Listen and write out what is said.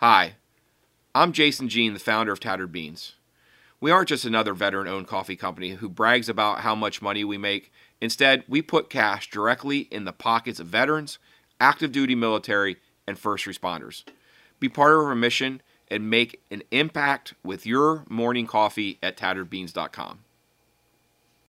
Hi, I'm Jason Jean, the founder of Tattered Beans. We aren't just another veteran owned coffee company who brags about how much money we make. Instead, we put cash directly in the pockets of veterans, active duty military, and first responders. Be part of our mission and make an impact with your morning coffee at tatteredbeans.com.